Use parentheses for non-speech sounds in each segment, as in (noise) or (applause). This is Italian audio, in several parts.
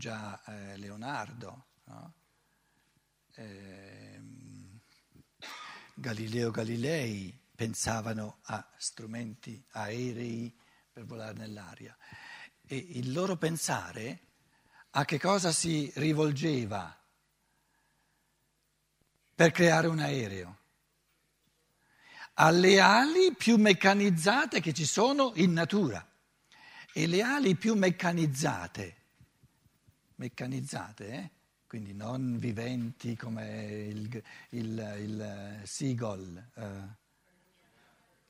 già eh, Leonardo, no? eh, Galileo Galilei pensavano a strumenti aerei per volare nell'aria e il loro pensare a che cosa si rivolgeva per creare un aereo? Alle ali più meccanizzate che ci sono in natura e le ali più meccanizzate, meccanizzate, eh? quindi non viventi come il, il, il seagull, eh,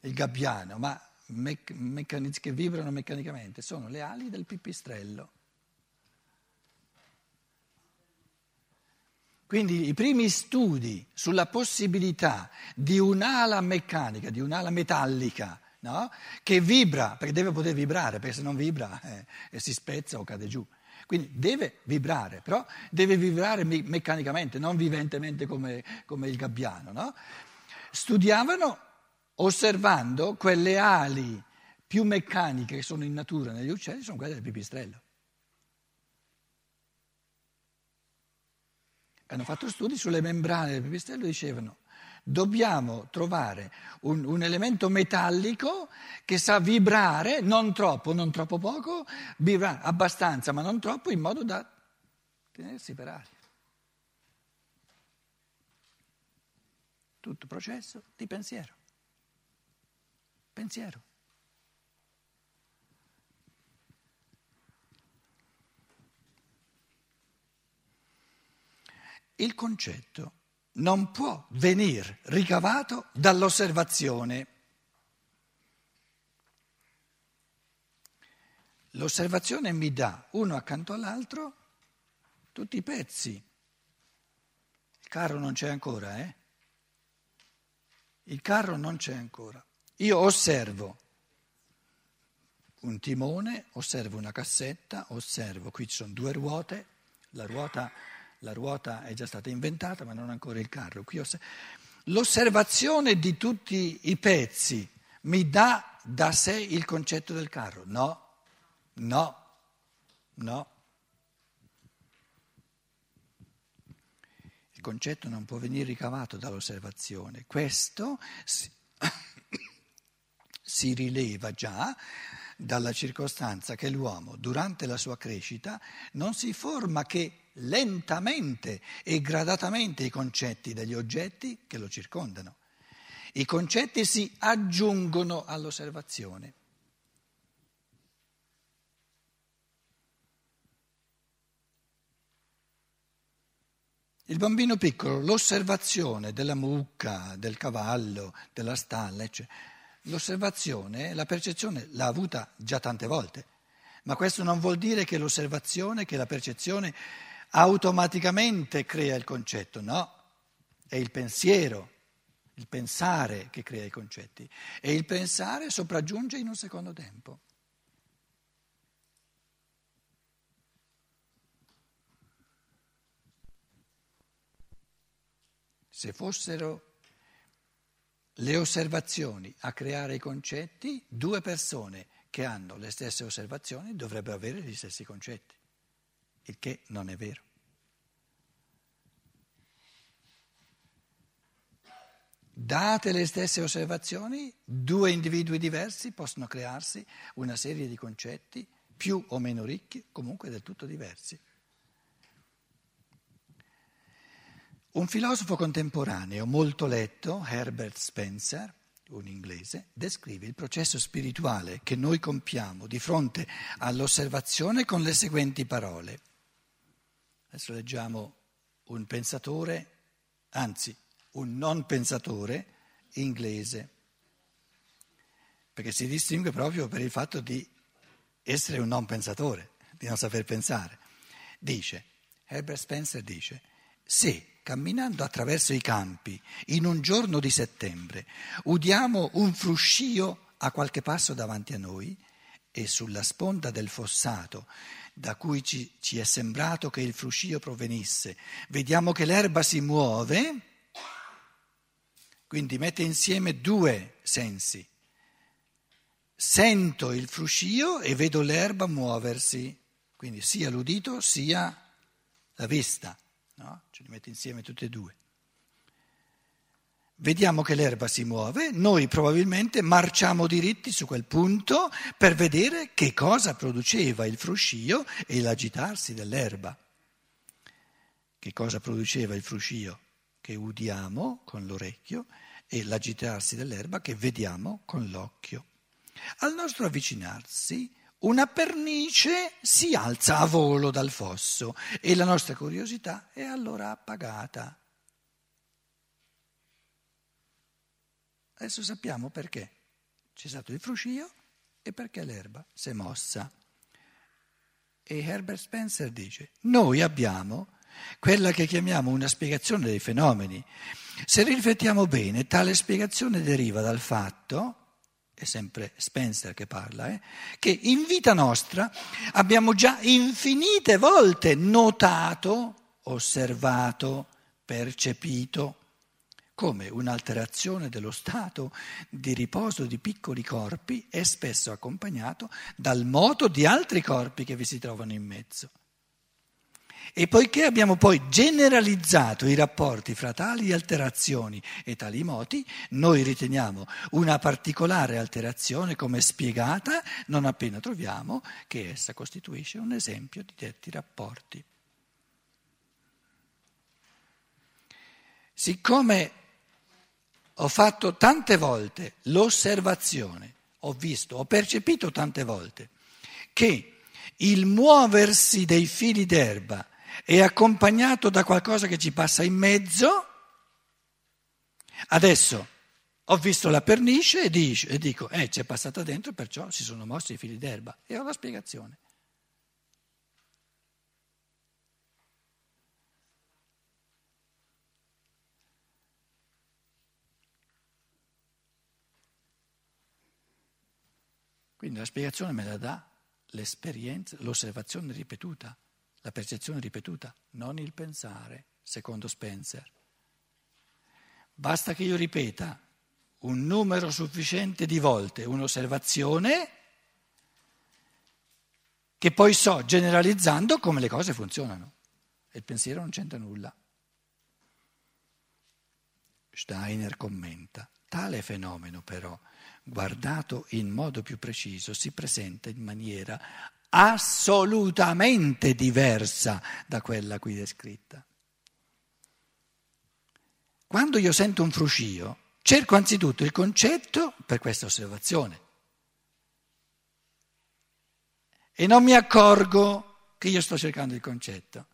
il gabbiano, ma mec- meccaniz- che vibrano meccanicamente, sono le ali del pipistrello. Quindi i primi studi sulla possibilità di un'ala meccanica, di un'ala metallica, no? che vibra, perché deve poter vibrare, perché se non vibra eh, si spezza o cade giù. Quindi deve vibrare, però deve vibrare me- meccanicamente, non viventemente come, come il gabbiano. No? Studiavano osservando quelle ali più meccaniche che sono in natura negli uccelli, sono quelle del pipistrello. Hanno fatto studi sulle membrane del pipistrello e dicevano dobbiamo trovare un, un, elemento metallico che sa vibrare, non troppo, non troppo poco, vibrare abbastanza ma non troppo, in modo da tenersi per aria. Tutto processo di pensiero. Pensiero. Il concetto non può venire ricavato dall'osservazione. L'osservazione mi dà uno accanto all'altro tutti i pezzi. Il carro non c'è ancora, eh? Il carro non c'è ancora. Io osservo un timone, osservo una cassetta, osservo, qui ci sono due ruote, la ruota la ruota è già stata inventata ma non ancora il carro. L'osservazione di tutti i pezzi mi dà da sé il concetto del carro? No, no, no. Il concetto non può venire ricavato dall'osservazione. Questo si, (coughs) si rileva già dalla circostanza che l'uomo durante la sua crescita non si forma che lentamente e gradatamente i concetti degli oggetti che lo circondano. I concetti si aggiungono all'osservazione. Il bambino piccolo, l'osservazione della mucca, del cavallo, della stalla, eccetera, l'osservazione, la percezione l'ha avuta già tante volte, ma questo non vuol dire che l'osservazione, che la percezione automaticamente crea il concetto, no, è il pensiero, il pensare che crea i concetti. E il pensare sopraggiunge in un secondo tempo. Se fossero le osservazioni a creare i concetti, due persone che hanno le stesse osservazioni dovrebbero avere gli stessi concetti il che non è vero. Date le stesse osservazioni, due individui diversi possono crearsi una serie di concetti più o meno ricchi, comunque del tutto diversi. Un filosofo contemporaneo molto letto, Herbert Spencer, un inglese, descrive il processo spirituale che noi compiamo di fronte all'osservazione con le seguenti parole. Adesso leggiamo un pensatore, anzi un non pensatore inglese, perché si distingue proprio per il fatto di essere un non pensatore, di non saper pensare. Dice, Herbert Spencer dice, se camminando attraverso i campi in un giorno di settembre udiamo un fruscio a qualche passo davanti a noi e sulla sponda del fossato da cui ci, ci è sembrato che il fruscio provenisse, vediamo che l'erba si muove, quindi mette insieme due sensi. Sento il fruscio e vedo l'erba muoversi. quindi sia l'udito sia la vista, no? ce li mette insieme tutti e due. Vediamo che l'erba si muove, noi probabilmente marciamo diritti su quel punto per vedere che cosa produceva il fruscio e l'agitarsi dell'erba. Che cosa produceva il fruscio che udiamo con l'orecchio e l'agitarsi dell'erba che vediamo con l'occhio. Al nostro avvicinarsi, una pernice si alza a volo dal fosso e la nostra curiosità è allora appagata. Adesso sappiamo perché. C'è stato il fruscio e perché l'erba si è mossa. E Herbert Spencer dice, noi abbiamo quella che chiamiamo una spiegazione dei fenomeni. Se riflettiamo bene, tale spiegazione deriva dal fatto, è sempre Spencer che parla, eh, che in vita nostra abbiamo già infinite volte notato, osservato, percepito come un'alterazione dello stato di riposo di piccoli corpi è spesso accompagnato dal moto di altri corpi che vi si trovano in mezzo. E poiché abbiamo poi generalizzato i rapporti fra tali alterazioni e tali moti, noi riteniamo una particolare alterazione come spiegata non appena troviamo che essa costituisce un esempio di detti rapporti. Siccome ho fatto tante volte l'osservazione, ho visto, ho percepito tante volte che il muoversi dei fili d'erba è accompagnato da qualcosa che ci passa in mezzo. Adesso ho visto la pernice e, dico, eh, c'è passata dentro, perciò si sono mossi i fili d'erba e ho la spiegazione. Quindi la spiegazione me la dà l'esperienza, l'osservazione ripetuta la percezione ripetuta, non il pensare, secondo Spencer. Basta che io ripeta un numero sufficiente di volte un'osservazione che poi so generalizzando come le cose funzionano. E il pensiero non c'entra nulla. Steiner commenta, tale fenomeno però, guardato in modo più preciso, si presenta in maniera assolutamente diversa da quella qui descritta. Quando io sento un fruscio, cerco anzitutto il concetto per questa osservazione e non mi accorgo che io sto cercando il concetto,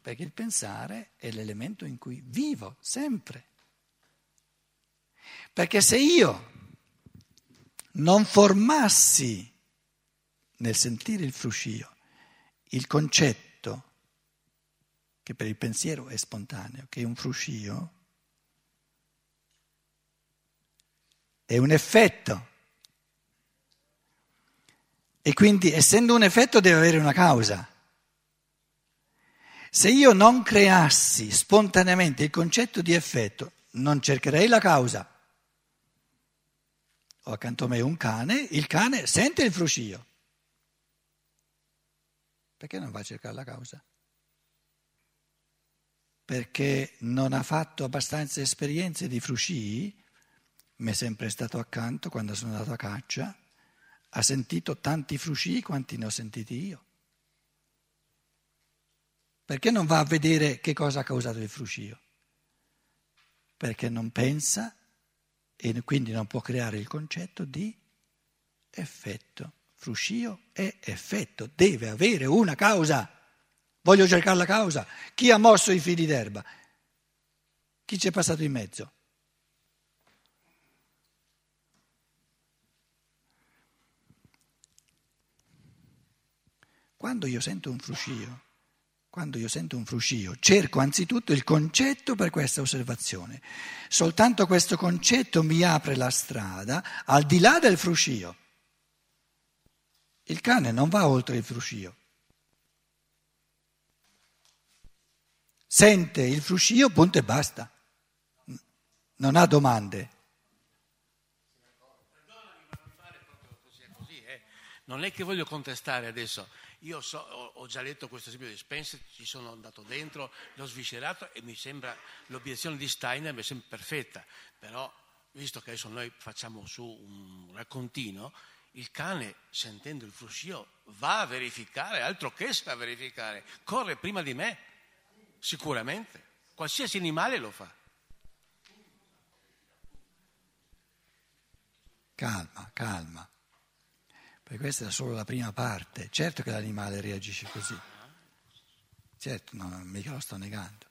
perché il pensare è l'elemento in cui vivo sempre. Perché se io non formassi nel sentire il fruscio, il concetto che per il pensiero è spontaneo, che un fruscio, è un effetto. E quindi essendo un effetto deve avere una causa. Se io non creassi spontaneamente il concetto di effetto, non cercherei la causa. Ho accanto a me un cane, il cane sente il fruscio. Perché non va a cercare la causa? Perché non ha fatto abbastanza esperienze di frusci, mi è sempre stato accanto quando sono andato a caccia, ha sentito tanti frusci quanti ne ho sentiti io. Perché non va a vedere che cosa ha causato il fruscio? Perché non pensa e quindi non può creare il concetto di effetto. Fruscio è effetto, deve avere una causa. Voglio cercare la causa. Chi ha mosso i fili d'erba? Chi ci è passato in mezzo? Quando io sento un fruscio, quando io sento un fruscio, cerco anzitutto il concetto per questa osservazione. Soltanto questo concetto mi apre la strada al di là del fruscio. Il cane non va oltre il fruscio. Sente il fruscio, punto e basta. Non ha domande. Non è che voglio contestare adesso, io so, ho, già letto questo esempio di Spencer, ci sono andato dentro, l'ho sviscerato e mi sembra l'obiezione di Steiner mi sembra perfetta, però visto che adesso noi facciamo su un raccontino, il cane sentendo il fruscio va a verificare, altro che sa verificare, corre prima di me, sicuramente, qualsiasi animale lo fa. Calma, calma. Perché questa è solo la prima parte. Certo che l'animale reagisce così. Certo, no, mica lo sto negando.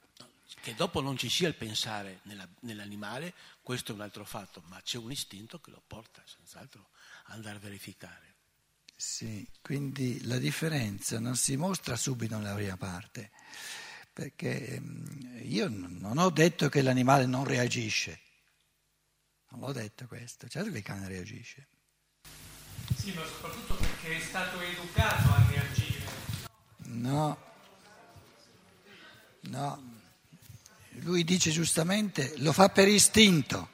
Che dopo non ci sia il pensare nella, nell'animale, questo è un altro fatto, ma c'è un istinto che lo porta senz'altro ad andare a verificare. Sì, quindi la differenza non si mostra subito nella prima parte, perché mm, io non ho detto che l'animale non reagisce. Non l'ho detto questo, certo che il cane reagisce. Sì, ma soprattutto perché è stato educato a reagire. No, no. Lui dice giustamente, lo fa per istinto.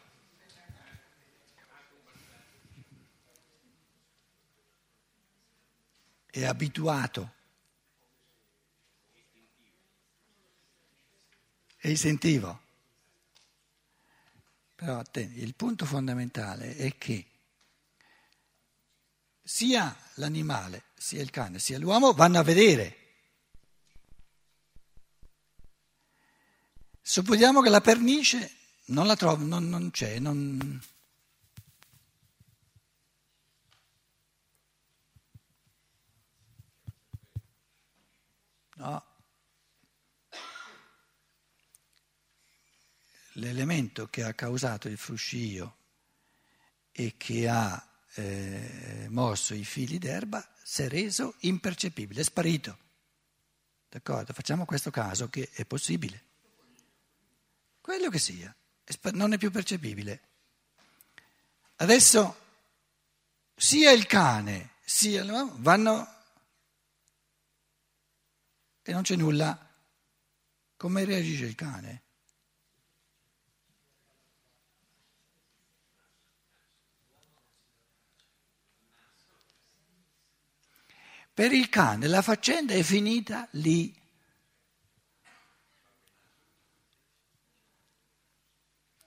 È abituato. È istintivo. Però il punto fondamentale è che sia l'animale, sia il cane, sia l'uomo vanno a vedere. Supponiamo che la pernice non la trovo, non, non c'è, non... No. l'elemento che ha causato il fruscio e che ha eh, mosso i fili d'erba si è reso impercettibile, è sparito. D'accordo? Facciamo questo caso che è possibile. Quello che sia, non è più percepibile. Adesso sia il cane sia l'uomo vanno e non c'è nulla. Come reagisce il cane? Per il cane la faccenda è finita lì.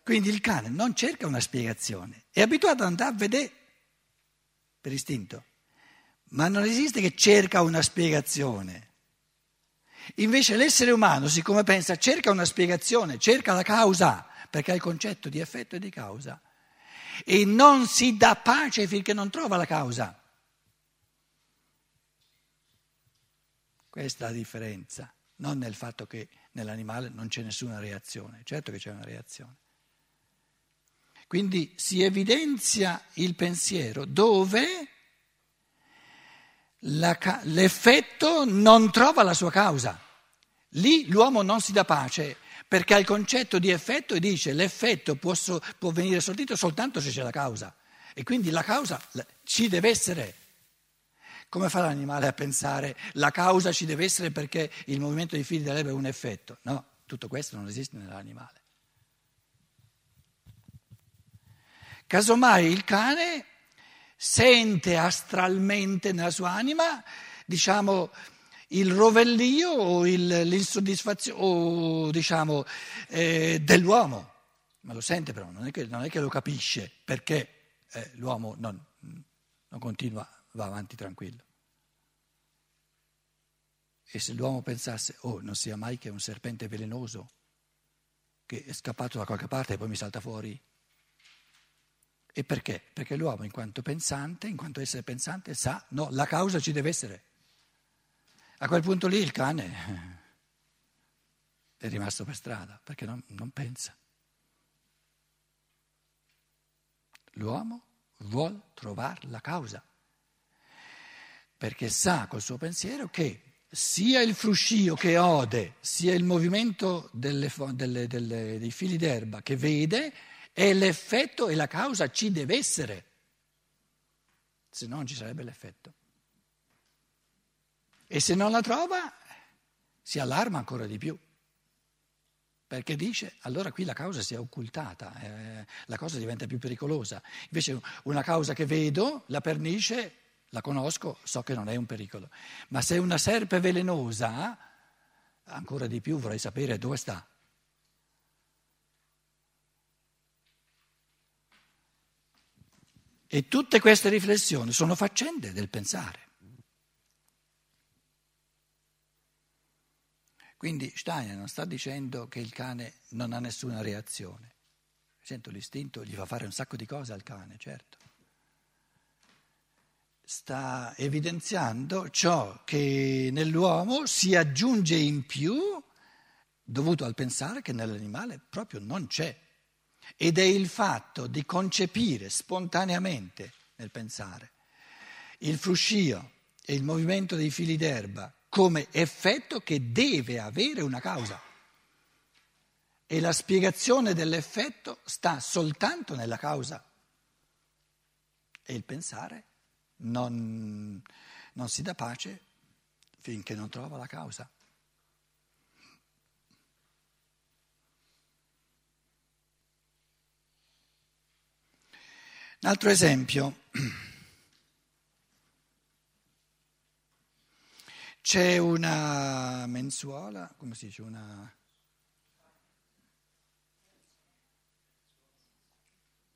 Quindi il cane non cerca una spiegazione, è abituato ad andare a vedere per istinto, ma non esiste che cerca una spiegazione. Invece l'essere umano, siccome pensa, cerca una spiegazione, cerca la causa, perché ha il concetto di effetto e di causa, e non si dà pace finché non trova la causa. Questa è la differenza, non nel fatto che nell'animale non c'è nessuna reazione, certo che c'è una reazione. Quindi si evidenzia il pensiero dove la, l'effetto non trova la sua causa. Lì l'uomo non si dà pace perché ha il concetto di effetto e dice l'effetto può, può venire sortito soltanto se c'è la causa. E quindi la causa ci deve essere. Come fa l'animale a pensare la causa ci deve essere perché il movimento dei fili dell'erba è un effetto? No, tutto questo non esiste nell'animale. Casomai il cane sente astralmente nella sua anima, diciamo, il rovellio o il, l'insoddisfazione o, diciamo, eh, dell'uomo, ma lo sente però, non è che, non è che lo capisce perché eh, l'uomo non, non continua va avanti tranquillo. E se l'uomo pensasse, oh, non sia mai che un serpente velenoso che è scappato da qualche parte e poi mi salta fuori. E perché? Perché l'uomo, in quanto pensante, in quanto essere pensante, sa, no, la causa ci deve essere. A quel punto lì il cane è rimasto per strada perché non, non pensa. L'uomo vuole trovare la causa perché sa col suo pensiero che sia il fruscio che ode, sia il movimento delle, delle, delle, dei fili d'erba che vede, è l'effetto e la causa ci deve essere, se no non ci sarebbe l'effetto. E se non la trova, si allarma ancora di più, perché dice allora qui la causa si è occultata, eh, la cosa diventa più pericolosa. Invece una causa che vedo, la pernice La conosco, so che non è un pericolo. Ma se è una serpe velenosa, ancora di più vorrei sapere dove sta. E tutte queste riflessioni sono faccende del pensare. Quindi Steiner non sta dicendo che il cane non ha nessuna reazione. Sento l'istinto, gli fa fare un sacco di cose al cane, certo. Sta evidenziando ciò che nell'uomo si aggiunge in più dovuto al pensare che nell'animale proprio non c'è. Ed è il fatto di concepire spontaneamente nel pensare il fruscio e il movimento dei fili d'erba come effetto che deve avere una causa. E la spiegazione dell'effetto sta soltanto nella causa. E il pensare non, non si dà pace finché non trova la causa. Un altro esempio. C'è una mensuola, come si dice, una,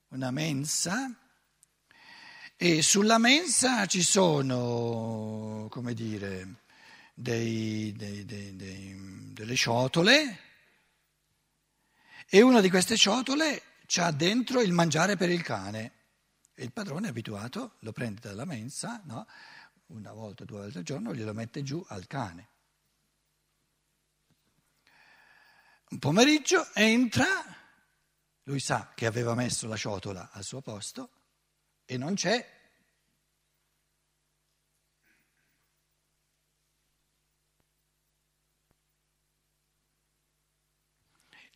una mensa e sulla mensa ci sono, come dire, dei, dei, dei, delle ciotole e una di queste ciotole ha dentro il mangiare per il cane e il padrone è abituato, lo prende dalla mensa, no? una volta, due volte al giorno, glielo mette giù al cane. Un pomeriggio entra, lui sa che aveva messo la ciotola al suo posto e non c'è.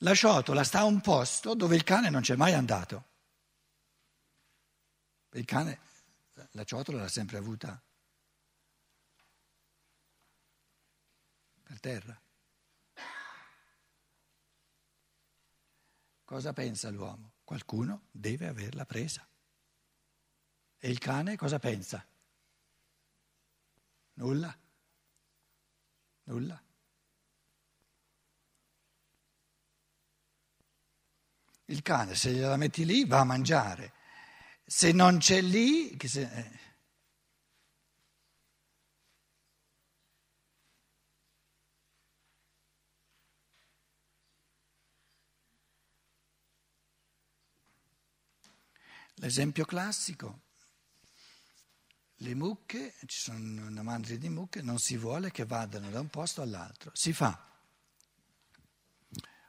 La ciotola sta a un posto dove il cane non c'è mai andato. Il cane la ciotola l'ha sempre avuta per terra. Cosa pensa l'uomo? Qualcuno deve averla presa. E il cane cosa pensa? Nulla. Nulla. Il cane, se gliela metti lì, va a mangiare. Se non c'è lì, se, eh, L'esempio classico, le mucche, ci sono una mandria di mucche, non si vuole che vadano da un posto all'altro. Si fa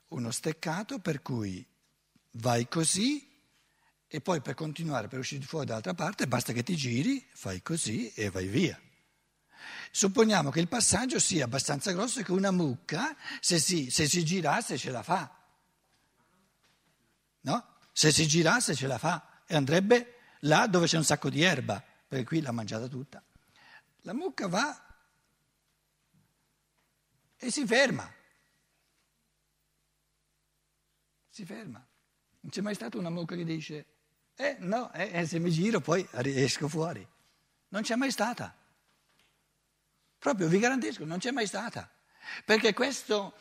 uno steccato per cui vai così e poi per continuare, per uscire fuori dall'altra parte, basta che ti giri, fai così e vai via. Supponiamo che il passaggio sia abbastanza grosso che una mucca, se si, se si girasse, ce la fa. No? Se si girasse, ce la fa e andrebbe là dove c'è un sacco di erba, perché qui l'ha mangiata tutta. La mucca va e si ferma. Si ferma. Non c'è mai stata una mucca che dice, eh no, eh, se mi giro poi esco fuori. Non c'è mai stata. Proprio vi garantisco, non c'è mai stata. Perché questo,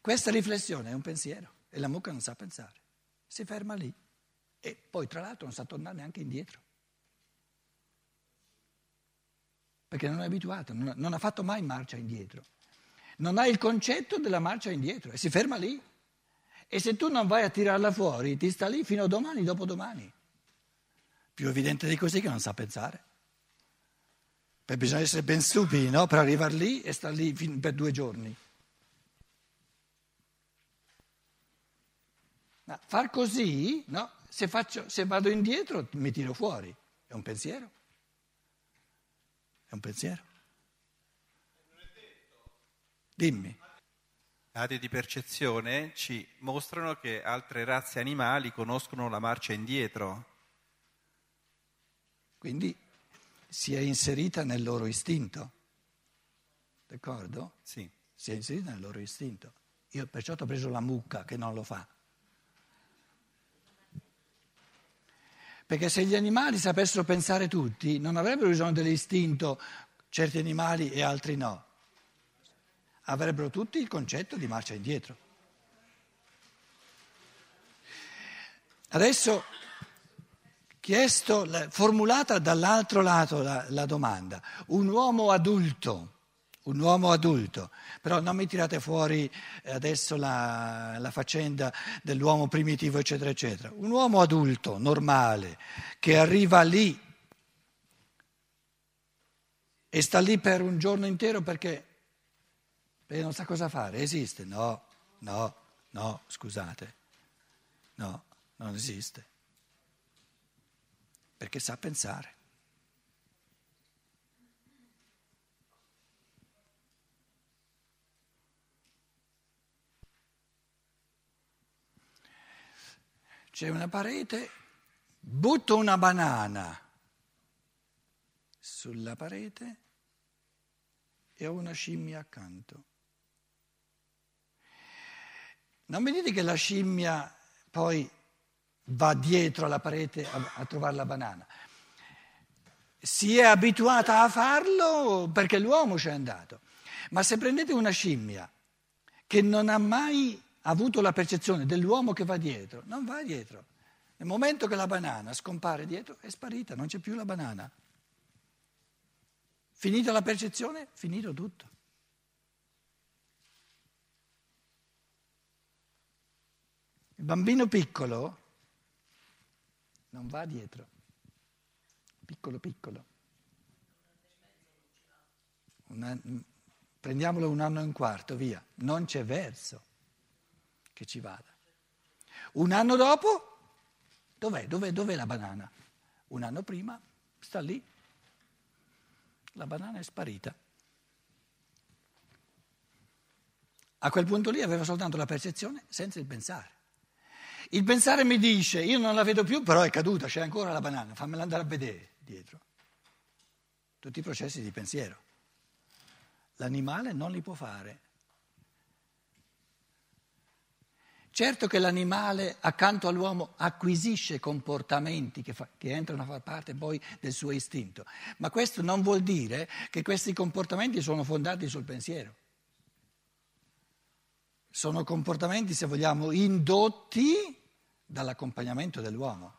questa riflessione è un pensiero e la mucca non sa pensare. Si ferma lì. E poi tra l'altro non sa tornare neanche indietro. Perché non è abituato, non ha fatto mai marcia indietro. Non ha il concetto della marcia indietro e si ferma lì. E se tu non vai a tirarla fuori, ti sta lì fino a domani, dopodomani. Più evidente di così che non sa pensare. Perché bisogna essere ben stupidi, no? Per arrivare lì e stare lì per due giorni. Ma far così, no? Se, faccio, se vado indietro mi tiro fuori. È un pensiero. È un pensiero. Dimmi. Dati di percezione ci mostrano che altre razze animali conoscono la marcia indietro. Quindi si è inserita nel loro istinto. D'accordo? Sì. Si è inserita nel loro istinto. Io perciò ho preso la mucca che non lo fa. Perché se gli animali sapessero pensare tutti, non avrebbero bisogno dell'istinto certi animali e altri no. Avrebbero tutti il concetto di marcia indietro. Adesso, chiesto, formulata dall'altro lato la, la domanda, un uomo adulto, un uomo adulto, però non mi tirate fuori adesso la, la, faccenda dell'uomo primitivo, eccetera, eccetera. Un uomo adulto, normale, che arriva lì e sta lì per un giorno intero perché, perché non sa cosa fare, esiste? No, no, no, scusate, no, non esiste, perché sa pensare. C'è una parete, butto una banana sulla parete e ho una scimmia accanto. Non mi dite che la scimmia poi va dietro alla parete a, a trovare la banana. Si è abituata a farlo perché l'uomo ci è andato. Ma se prendete una scimmia che non ha mai avuto la percezione dell'uomo che va dietro, non va dietro. Nel momento che la banana scompare dietro è sparita, non c'è più la banana. Finita la percezione, finito tutto. Il bambino piccolo non va dietro, piccolo piccolo. Una, prendiamolo un anno e un quarto, via, non c'è verso che ci vada. Un anno dopo, dov'è? Dov'è, dov'è la banana? Un anno prima sta lì, la banana è sparita. A quel punto lì aveva soltanto la percezione senza il pensare. Il pensare mi dice, io non la vedo più, però è caduta, c'è ancora la banana, fammela andare a vedere dietro. Tutti i processi di pensiero. L'animale non li può fare. Certo che l'animale accanto all'uomo acquisisce comportamenti che, fa, che, entrano a far parte poi del suo istinto, ma questo non vuol dire che questi comportamenti sono fondati sul pensiero. Sono comportamenti, se vogliamo, indotti dall'accompagnamento dell'uomo,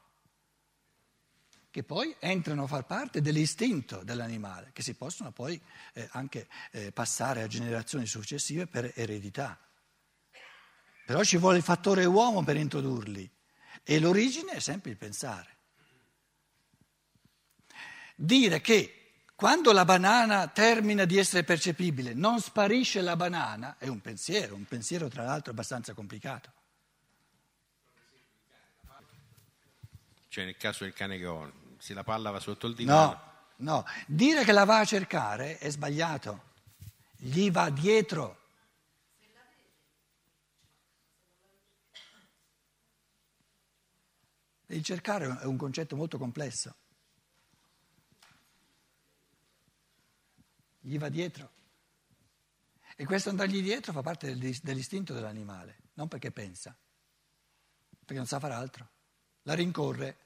che poi entrano a far parte dell'istinto dell'animale, che si possono poi eh, anche eh, passare a generazioni successive per eredità. Però ci vuole il fattore uomo per introdurli e l'origine è sempre il pensare. Dire che quando la banana termina di essere percepibile non sparisce la banana è un pensiero, un pensiero tra l'altro abbastanza complicato. Cioè nel caso del cane che se la palla va sotto il divano. No, no, dire che la va a cercare è sbagliato, gli va dietro. Il cercare è un concetto molto complesso. Gli va dietro. E questo andargli dietro fa parte dell'istinto dell'animale, non perché pensa, perché non sa fare altro. La rincorre